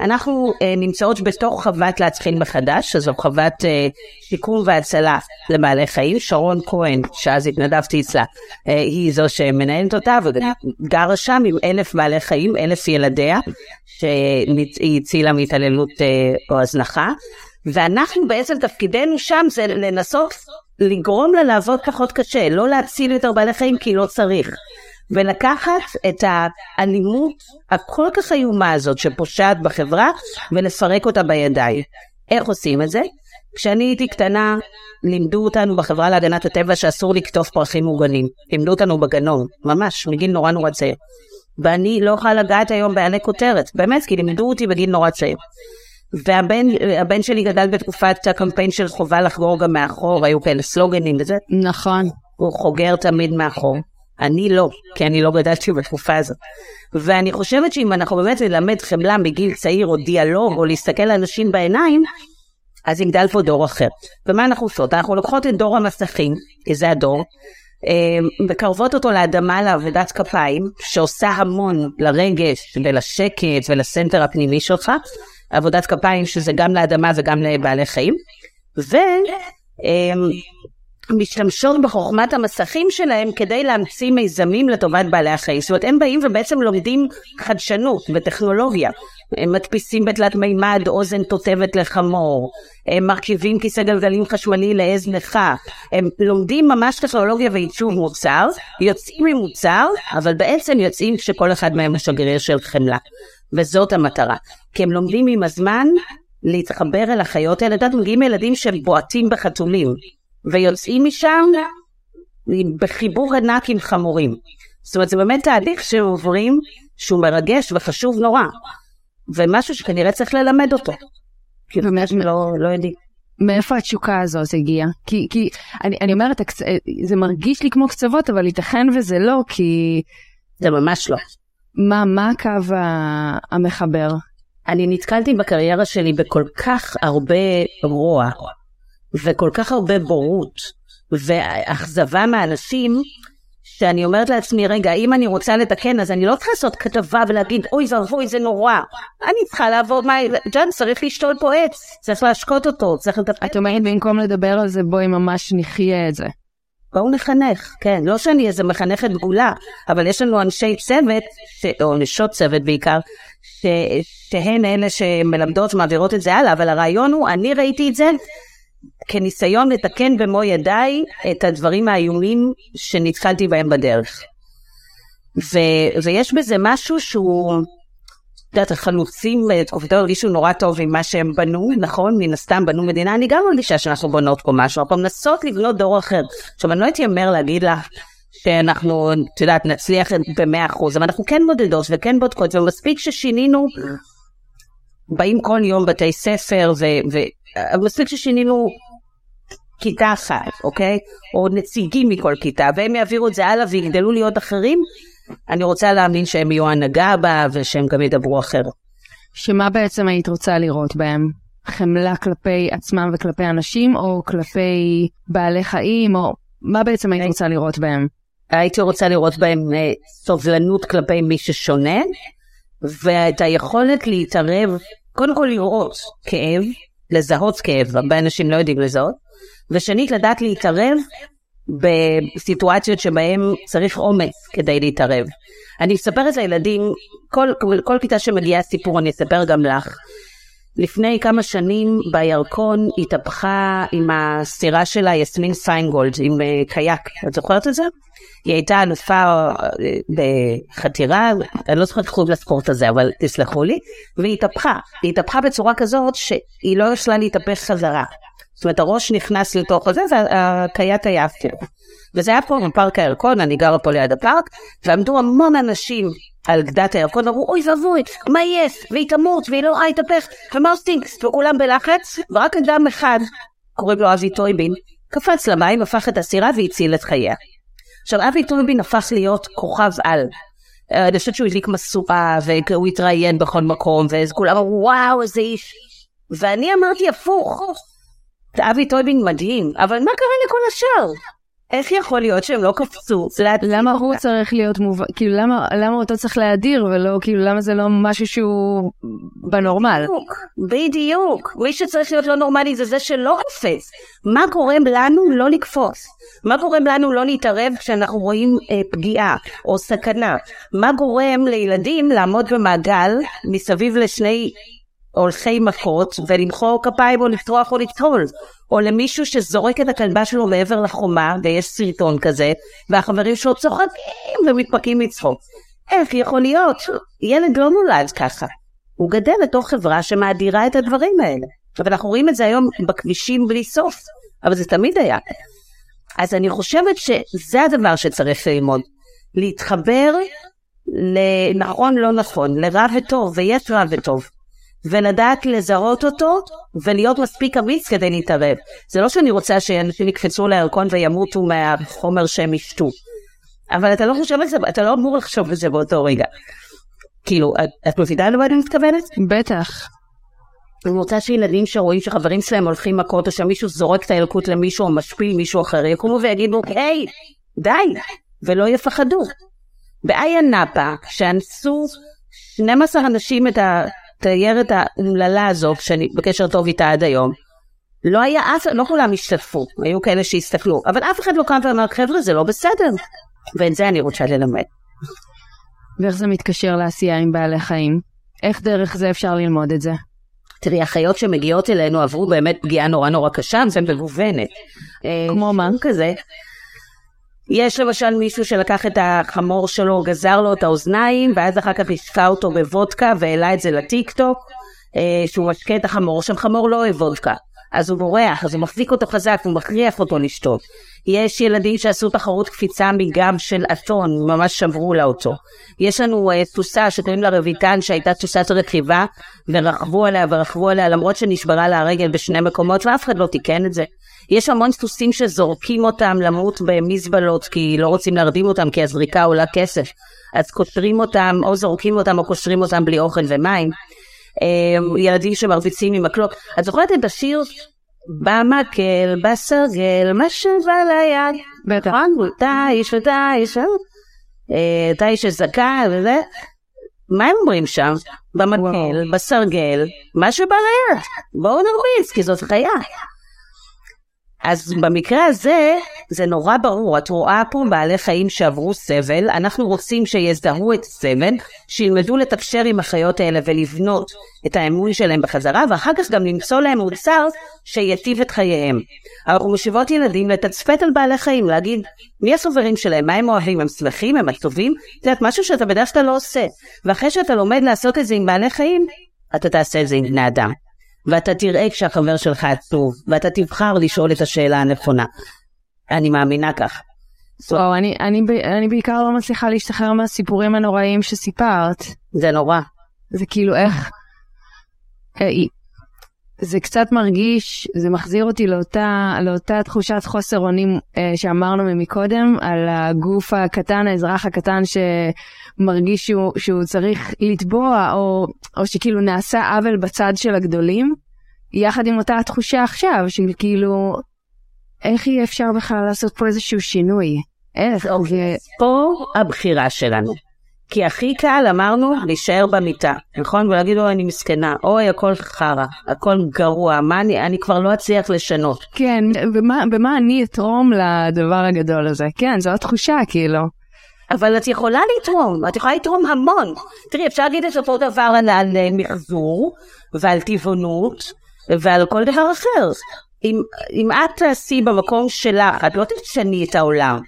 אנחנו אה, נמצאות בתוך חוות להתחיל מחדש, שזו חוות אה, שיקום והצלה לבעלי חיים. שרון כהן, שאז התנדבתי אצלה, אה, היא זו שמנהלת אותה וגרה שם עם אלף בעלי חיים, אלף ילדיה, שהיא הצילה מהתעללות אה, או הזנחה. ואנחנו בעצם תפקידנו שם זה לנסות לגרום לה לעבוד פחות קשה, לא להציל יותר בעלי חיים כי לא צריך. ולקחת את האלימות הכל כך איומה הזאת שפושעת בחברה ולפרק אותה בידיים. איך עושים את זה? כשאני הייתי קטנה, לימדו אותנו בחברה להגנת הטבע שאסור לקטוף פרחים מוגנים. לימדו אותנו בגנון, ממש, מגיל נורא נורא צעיר. ואני לא יכולה לגעת היום בעלי כותרת, באמת, כי לימדו אותי בגיל נורא צעיר. והבן שלי גדל בתקופת הקמפיין של חובה לחגור גם מאחור, היו כאלה סלוגנים וזה. נכון. הוא חוגר תמיד מאחור. אני לא, כי אני לא גדלתי בתקופה הזאת. ואני חושבת שאם אנחנו באמת נלמד חמלה מגיל צעיר, או דיאלוג, או להסתכל לאנשים בעיניים, אז יגדל פה דור אחר. ומה אנחנו עושות? אנחנו לוקחות את דור המסכים, כי זה הדור, אה, מקרבות אותו לאדמה לעבודת כפיים, שעושה המון לרגש ולשקט ולסנטר הפנימי שלך, עבודת כפיים שזה גם לאדמה וגם לבעלי חיים, ומשתמשות בחוכמת המסכים שלהם כדי להמציא מיזמים לטובת בעלי החיים. זאת אומרת, הם באים ובעצם לומדים חדשנות וטכנולוגיה. הם מדפיסים בתלת מימד אוזן תותבת לחמור, הם מרכיבים כיסא גלגלים חשמלי לעז נכה, הם לומדים ממש טכנולוגיה ועיצוב מוצר, יוצאים ממוצר, אבל בעצם יוצאים כשכל אחד מהם הוא שגריר של חמלה. וזאת המטרה. כי הם לומדים עם הזמן להתחבר אל החיות האלה. את יודעת, מגיעים ילדים שבועטים בחתולים, ויוצאים משם בחיבור ענק עם חמורים. זאת אומרת, זה באמת תהליך שעוברים, שהוא מרגש וחשוב נורא, ומשהו שכנראה צריך ללמד אותו. כאילו, לא, לא יודעים. מאיפה התשוקה הזאת הגיעה? כי, כי אני, אני אומרת, זה מרגיש לי כמו קצוות, אבל ייתכן וזה לא, כי... זה ממש לא. מה, מה הקו המחבר? אני נתקלתי בקריירה שלי בכל כך הרבה רוע, וכל כך הרבה בורות, ואכזבה מאנשים, שאני אומרת לעצמי, רגע, אם אני רוצה לתקן, אז אני לא צריכה לעשות כתבה ולהגיד, אוי ואבוי, זה נורא. אני צריכה לעבוד, מה, ג'אן, צריך לשתול פה עץ, צריך להשקות אותו, צריך לטפל. את אומרת, במקום לדבר על זה, בואי ממש נחיה את זה. בואו נחנך, כן, לא שאני איזה מחנכת דגולה, אבל יש לנו אנשי צוות, ש... או נשות צוות בעיקר, ש... שהן אלה שמלמדות ומעבירות את זה הלאה, אבל הרעיון הוא, אני ראיתי את זה כניסיון לתקן במו ידיי את הדברים האיומים שנתקלתי בהם בדרך. ו... ויש בזה משהו שהוא... יודעת, החלוצים בתקופתו הרגישו נורא טוב עם מה שהם בנו, נכון? מן הסתם בנו מדינה, אני גם מרגישה שאנחנו בונות פה משהו, אנחנו מנסות לבנות דור אחר. עכשיו, אני לא הייתי אומר להגיד לך שאנחנו, את יודעת, נצליח במאה אחוז, אבל אנחנו כן מודדות וכן בודקות, ומספיק ששינינו, באים כל יום בתי ספר, ומספיק ששינינו כיתה אחת, אוקיי? או נציגים מכל כיתה, והם יעבירו את זה הלאה ויגדלו להיות אחרים, אני רוצה להאמין שהם יהיו הנהגה הבאה ושהם גם ידברו אחרת. שמה בעצם היית רוצה לראות בהם? חמלה כלפי עצמם וכלפי אנשים, או כלפי בעלי חיים, או מה בעצם היית רוצה לראות בהם? הייתי רוצה לראות בהם אה, סובלנות כלפי מי ששונה, ואת היכולת להתערב, קודם כל לראות כאב, לזהות כאב, הרבה אנשים לא יודעים לזהות, ושנית לדעת להתערב בסיטואציות שבהן צריך אומץ כדי להתערב. אני מספרת לילדים, כל, כל, כל כיתה שמגיעה סיפור אני אספר גם לך. לפני כמה שנים בירקון התהפכה עם הסירה שלה יסמין פיינגולד עם אה, קייק, את זוכרת את זה? היא הייתה אלופה אה, בחתירה, אני לא זוכרת איך קוראים לספורט הזה, אבל תסלחו לי, והיא התהפכה. היא התהפכה בצורה כזאת שהיא לא יכלה להתהפך חזרה. זאת אומרת, הראש נכנס לתוך הזה, והקייט היה הפוך. וזה היה פה בפארק הירקון, אני גרה פה ליד הפארק, ועמדו המון אנשים על גדת הירקון, אמרו, אוי ואבוי, מה יש? והיא תמות, והיא לא רואה להתהפך, ומה עושים? וכולם בלחץ, ורק אדם אחד, קוראים לו אבי טויבין, קפץ למים, הפך את הסירה והציל את חייה. עכשיו, אבי טויבין הפך להיות כוכב על. אה, אני חושבת שהוא הדליק משואה, והוא התראיין בכל מקום, וכולם אמרו, וואו, איזה איש. ואני אמרתי הפוך, אבי טויבין מדהים, אבל מה קרה לכל השאר? איך יכול להיות שהם לא קפצו? למה הוא צריך להיות מובן, כאילו למה, למה אותו צריך להדיר ולא, כאילו למה זה לא משהו שהוא בנורמל? בדיוק, בדיוק. מי שצריך להיות לא נורמלי זה זה שלא קופץ. מה גורם לנו לא לקפוץ? מה גורם לנו לא להתערב כשאנחנו רואים אה, פגיעה או סכנה? מה גורם לילדים לעמוד במעגל מסביב לשני הולכי מכות ולמחוא כפיים או לפתוח או לטהול? או למישהו שזורק את הכלבה שלו מעבר לחומה, ויש סרטון כזה, והחברים שלו צוחקים ומתפקים מצחוק. איך יכול להיות? ילד לא נולד ככה. הוא גדל לתוך חברה שמאדירה את הדברים האלה. אבל אנחנו רואים את זה היום בכבישים בלי סוף, אבל זה תמיד היה. אז אני חושבת שזה הדבר שצריך ללמוד. להתחבר לנכון לא נכון, לרע וטוב, ויש רע וטוב. ולדעת לזהות אותו ולהיות מספיק אמיץ כדי להתערב. זה לא שאני רוצה שאנשים יקפצו לירקון וימותו מהחומר שהם ישתו. אבל אתה לא חושב על זה, אתה לא אמור לחשוב על זה באותו רגע. כאילו, את, את מבינה למה אני מתכוונת? בטח. אני רוצה שילדים שרואים שחברים שלהם הולכים מכות או שמישהו זורק את הילקוט למישהו או משפיל מישהו אחר יקומו ויגידו היי די ולא יפחדו. באיה נאפה כשאנסו 12 אנשים את ה... התיירת האומללה הזו, שאני בקשר טוב איתה עד היום, לא היה אף, לא כולם השתתפו, היו כאלה שהסתכלו, אבל אף אחד לא קם ואמר, חבר'ה, זה לא בסדר. ואת זה אני רוצה ללמד. ואיך זה מתקשר לעשייה עם בעלי חיים? איך דרך זה אפשר ללמוד את זה? תראי, החיות שמגיעות אלינו עברו באמת פגיעה נורא נורא קשה, זה מגוונת. כמו מה? כזה. יש למשל מישהו שלקח את החמור שלו, גזר לו את האוזניים, ואז אחר כך השקע אותו בוודקה והעלה את זה לטיק טוק, אה, שהוא משקה את החמור, שם חמור לא אוהב וודקה. אז הוא בורח, אז הוא מחזיק אותו חזק, הוא מכריח אותו לשתות. יש ילדים שעשו תחרות קפיצה מגב של אתון, ממש שברו לה אותו. יש לנו uh, תוסה שקוראים לה רויטן, שהייתה תוסת רכיבה, ורכבו עליה ורכבו עליה, למרות שנשברה לה הרגל בשני מקומות, ואף אחד לא תיקן את זה. יש המון סוסים שזורקים אותם למות במזבלות כי לא רוצים להרדים אותם כי הזריקה עולה כסף. אז קושרים אותם, או זורקים אותם או קושרים אותם בלי אוכל ומים. אמ, ילדים שמרביצים עם מקלות. את זוכרת את השיר במקל, בסרגל, מה שבא ליד? בטח. תיש ותיש, תיש שזכה וזה. מה הם אומרים שם? במקל, בסרגל, מה שבא ליד. בואו נרביץ, כי זאת חיה. אז במקרה הזה, זה נורא ברור, את רואה פה בעלי חיים שעברו סבל, אנחנו רוצים שיזדהו את הסבל, שילמדו לתקשר עם החיות האלה ולבנות את האמון שלהם בחזרה, ואחר כך גם למצוא להם מוצר שיטיב את חייהם. אנחנו משיבות ילדים לתצפת על בעלי חיים, להגיד מי הסוברים שלהם, מה הם אוהבים, הם שמחים, הם עצובים, זה משהו שאתה בדרך כלל לא עושה. ואחרי שאתה לומד לעשות את זה עם בעלי חיים, אתה תעשה את זה עם בני אדם. ואתה תראה כשהחבר שלך עצוב, ואתה תבחר לשאול את השאלה הנכונה. אני מאמינה כך. וואו, אני, אני, אני בעיקר לא מצליחה להשתחרר מהסיפורים הנוראים שסיפרת. זה נורא. זה כאילו איך... זה קצת מרגיש, זה מחזיר אותי לאותה, לאותה תחושת חוסר אונים אה, שאמרנו מקודם, על הגוף הקטן, האזרח הקטן שמרגיש שהוא, שהוא צריך לתבוע, או, או שכאילו נעשה עוול בצד של הגדולים, יחד עם אותה תחושה עכשיו, של כאילו, איך יהיה אפשר בכלל לעשות פה איזשהו שינוי? איך? אוקיי, פה הבחירה שלנו. כי הכי קל אמרנו להישאר במיטה, נכון? ולהגיד לו אני מסכנה, אוי הכל חרא, הכל גרוע, מה אני, אני כבר לא אצליח לשנות. כן, במה, במה אני אתרום לדבר הגדול הזה? כן, זו התחושה כאילו. אבל את יכולה לתרום, את יכולה לתרום המון. תראי, אפשר להגיד את אותו דבר על, על מחזור ועל טבעונות ועל כל דבר אחר. אם, אם את תעשי במקום שלך, את לא תשני את העולם.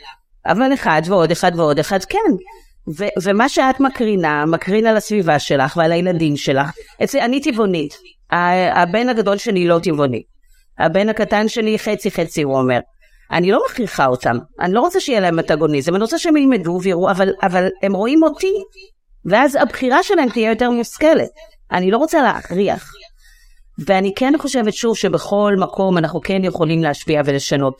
אבל אחד ועוד אחד ועוד אחד כן. ו- ומה שאת מקרינה, מקרין על הסביבה שלך ועל הילדים שלך. אצלי, אני טבעונית. הבן הגדול שלי לא טבעוני. הבן הקטן שלי חצי חצי, הוא אומר. אני לא מכריחה אותם, אני לא רוצה שיהיה להם אנטגוניזם, אני רוצה שהם ילמדו ויראו, אבל, אבל הם רואים אותי, ואז הבחירה שלהם תהיה יותר מושכלת. אני לא רוצה להכריח. ואני כן חושבת שוב שבכל מקום אנחנו כן יכולים להשפיע ולשנות.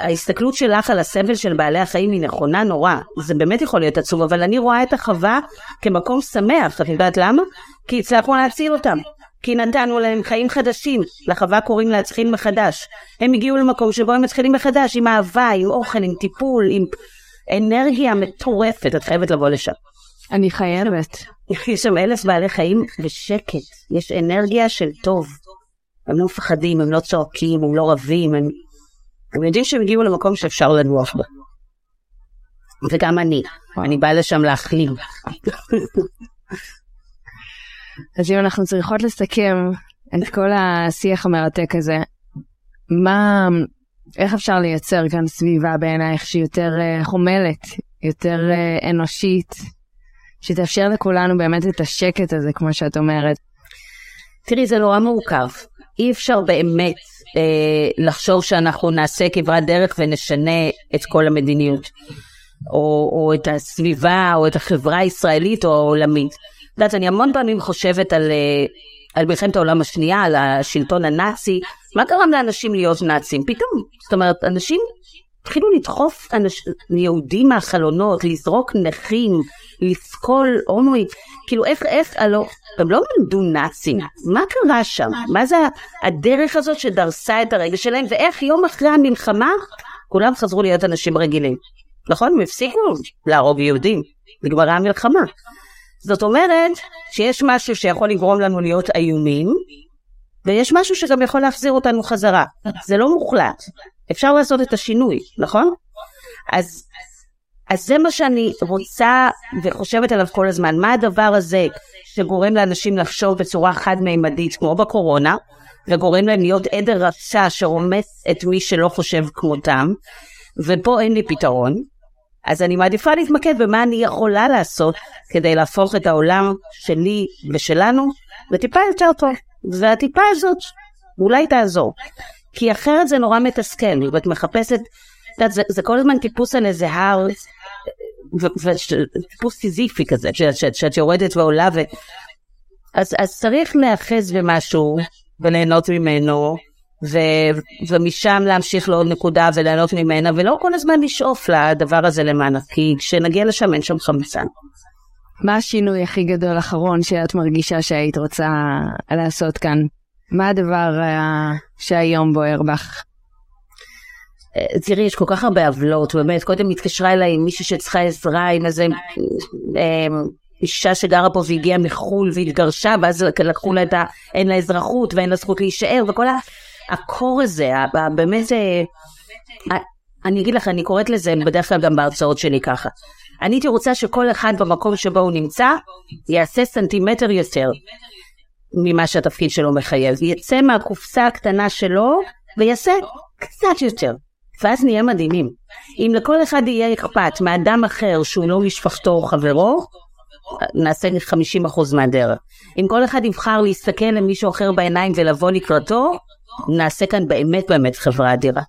ההסתכלות שלך על הסבל של בעלי החיים היא נכונה נורא, זה באמת יכול להיות עצוב, אבל אני רואה את החווה כמקום שמח, את יודעת למה? כי הצלחנו להציל אותם. כי נתנו להם חיים חדשים, לחווה קוראים להתחיל מחדש. הם הגיעו למקום שבו הם מתחילים מחדש, עם אהבה, עם אוכל, עם טיפול, עם אנרגיה מטורפת, את חייבת לבוא לשם. אני חייבת. יש שם אלף בעלי חיים בשקט, יש אנרגיה של טוב. הם לא מפחדים, הם לא צועקים, הם לא רבים, הם, הם יודעים שהם הגיעו למקום שאפשר לנוח בו. וגם אני, אני באה לשם להחלים. אז אם אנחנו צריכות לסכם את כל השיח המרתק הזה, מה, איך אפשר לייצר כאן סביבה בעינייך שהיא יותר uh, חומלת, יותר uh, אנושית, שתאפשר לכולנו באמת את השקט הזה, כמו שאת אומרת? תראי, זה נורא מורכב. אי אפשר באמת אה, לחשוב שאנחנו נעשה כברת דרך ונשנה את כל המדיניות, או, או את הסביבה, או את החברה הישראלית או העולמית. את יודעת, אני המון פעמים חושבת על, אה, על מלחמת העולם השנייה, על השלטון הנאצי, מה גרם לאנשים להיות נאצים? פתאום, זאת אומרת, אנשים התחילו לדחוף אנש... יהודים מהחלונות, לזרוק נכים, לסקול הומואים, כאילו איך, איך, הלא, הם לא נולדו נאצים, מה קרה שם? מה זה הדרך הזאת שדרסה את הרגע שלהם, ואיך יום אחרי המלחמה כולם חזרו להיות אנשים רגילים. נכון? הם הפסיקו להרוג יהודים, נגמרה המלחמה. זאת אומרת שיש משהו שיכול לגרום לנו להיות איומים, ויש משהו שגם יכול להחזיר אותנו חזרה. זה לא מוחלט. אפשר לעשות את השינוי, נכון? אז, אז זה מה שאני רוצה וחושבת עליו כל הזמן. מה הדבר הזה שגורם לאנשים לחשוב בצורה חד-מימדית, כמו בקורונה, וגורם להם להיות עדר רצה שרומס את מי שלא חושב כמותם, ופה אין לי פתרון. אז אני מעדיפה להתמקד במה אני יכולה לעשות כדי להפוך את העולם שלי ושלנו לטיפה יותר טוב. והטיפה הזאת אולי תעזור. כי אחרת זה נורא מתסכל, ואת מחפשת, את יודעת, זה, זה כל הזמן טיפוס על איזה הר, וטיפוס סיזיפי כזה, שאת יורדת ועולה, ו... אז, אז צריך להיאחז במשהו וליהנות ממנו, ו, ומשם להמשיך לעוד נקודה וליהנות ממנה, ולא כל הזמן לשאוף לדבר הזה למעלה, כי כשנגיע לשם אין שם חמצן. מה השינוי הכי גדול האחרון שאת מרגישה שהיית רוצה לעשות כאן? מה הדבר uh, שהיום בוער בך? אה, תראי, יש כל כך הרבה עוולות, באמת, קודם התקשרה אליי מישהי שצריכה עזרה עם איזה אה, אישה שגרה פה והגיעה מחו"ל והתגרשה, ואז לקחו לה את ה... אין לה אזרחות ואין לה זכות להישאר, וכל הקור הזה, באמת, אני אגיד לך, אני קוראת לזה בדרך כלל גם בהרצאות שלי ככה. אני הייתי רוצה שכל אחד במקום שבו הוא נמצא יעשה סנטימטר יותר ממה שהתפקיד שלו מחייב. יצא מהקופסה הקטנה שלו ויעשה קצת יותר. ואז נהיה מדהימים. אם לכל אחד יהיה אכפת מאדם אחר שהוא לא משפחתו או חברו, נעשה 50% מהדרך. אם כל אחד יבחר להסתכל למישהו אחר בעיניים ולבוא לקראתו, נעשה כאן באמת באמת חברה אדירה.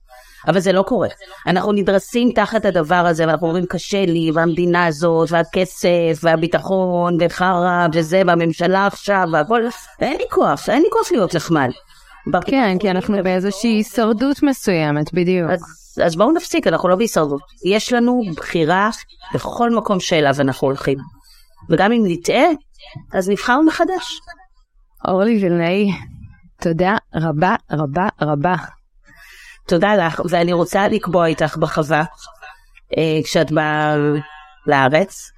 אבל זה לא קורה. אנחנו נדרסים תחת הדבר הזה, ואנחנו אומרים קשה לי, והמדינה הזאת, והכסף, והביטחון, וחרא, וזה, והממשלה עכשיו, והכל, אין לי כוח, אין לי כוח להיות נחמד. כן, כי אנחנו באיזושהי הישרדות מסוימת, בדיוק. אז, אז בואו נפסיק, אנחנו לא בהישרדות. יש לנו בחירה בכל מקום שאליו אנחנו הולכים. וגם אם נטעה, אז נבחר מחדש. אורלי וילנאי, תודה רבה רבה רבה. תודה לך, ואני רוצה לקבוע איתך בחווה אה, כשאת באה לארץ,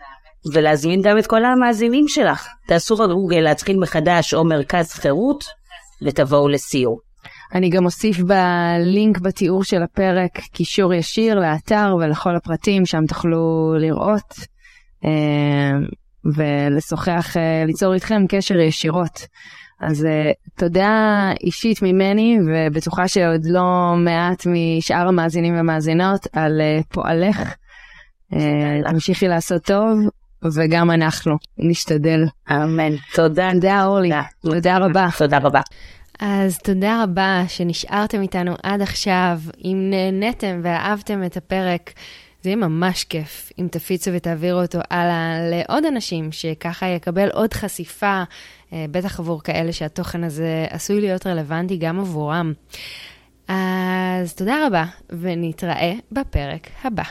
ולהזמין גם את כל המאזינים שלך. תעשו בגוגל להתחיל מחדש או מרכז חירות, ותבואו לסיור. אני גם אוסיף בלינק בתיאור של הפרק קישור ישיר לאתר ולכל הפרטים, שם תוכלו לראות אה, ולשוחח, אה, ליצור איתכם קשר ישירות. אז uh, תודה אישית ממני, ובטוחה שעוד לא מעט משאר המאזינים והמאזינות על uh, פועלך. Uh, תמשיכי לעשות טוב, וגם אנחנו נשתדל. אמן. תודה. תודה אורלי. תודה רבה. תודה רבה. אז תודה רבה שנשארתם איתנו עד עכשיו. אם נהניתם ואהבתם את הפרק, זה יהיה ממש כיף אם תפיצו ותעבירו אותו הלאה לעוד אנשים, שככה יקבל עוד חשיפה, אה, בטח עבור כאלה שהתוכן הזה עשוי להיות רלוונטי גם עבורם. אז תודה רבה, ונתראה בפרק הבא.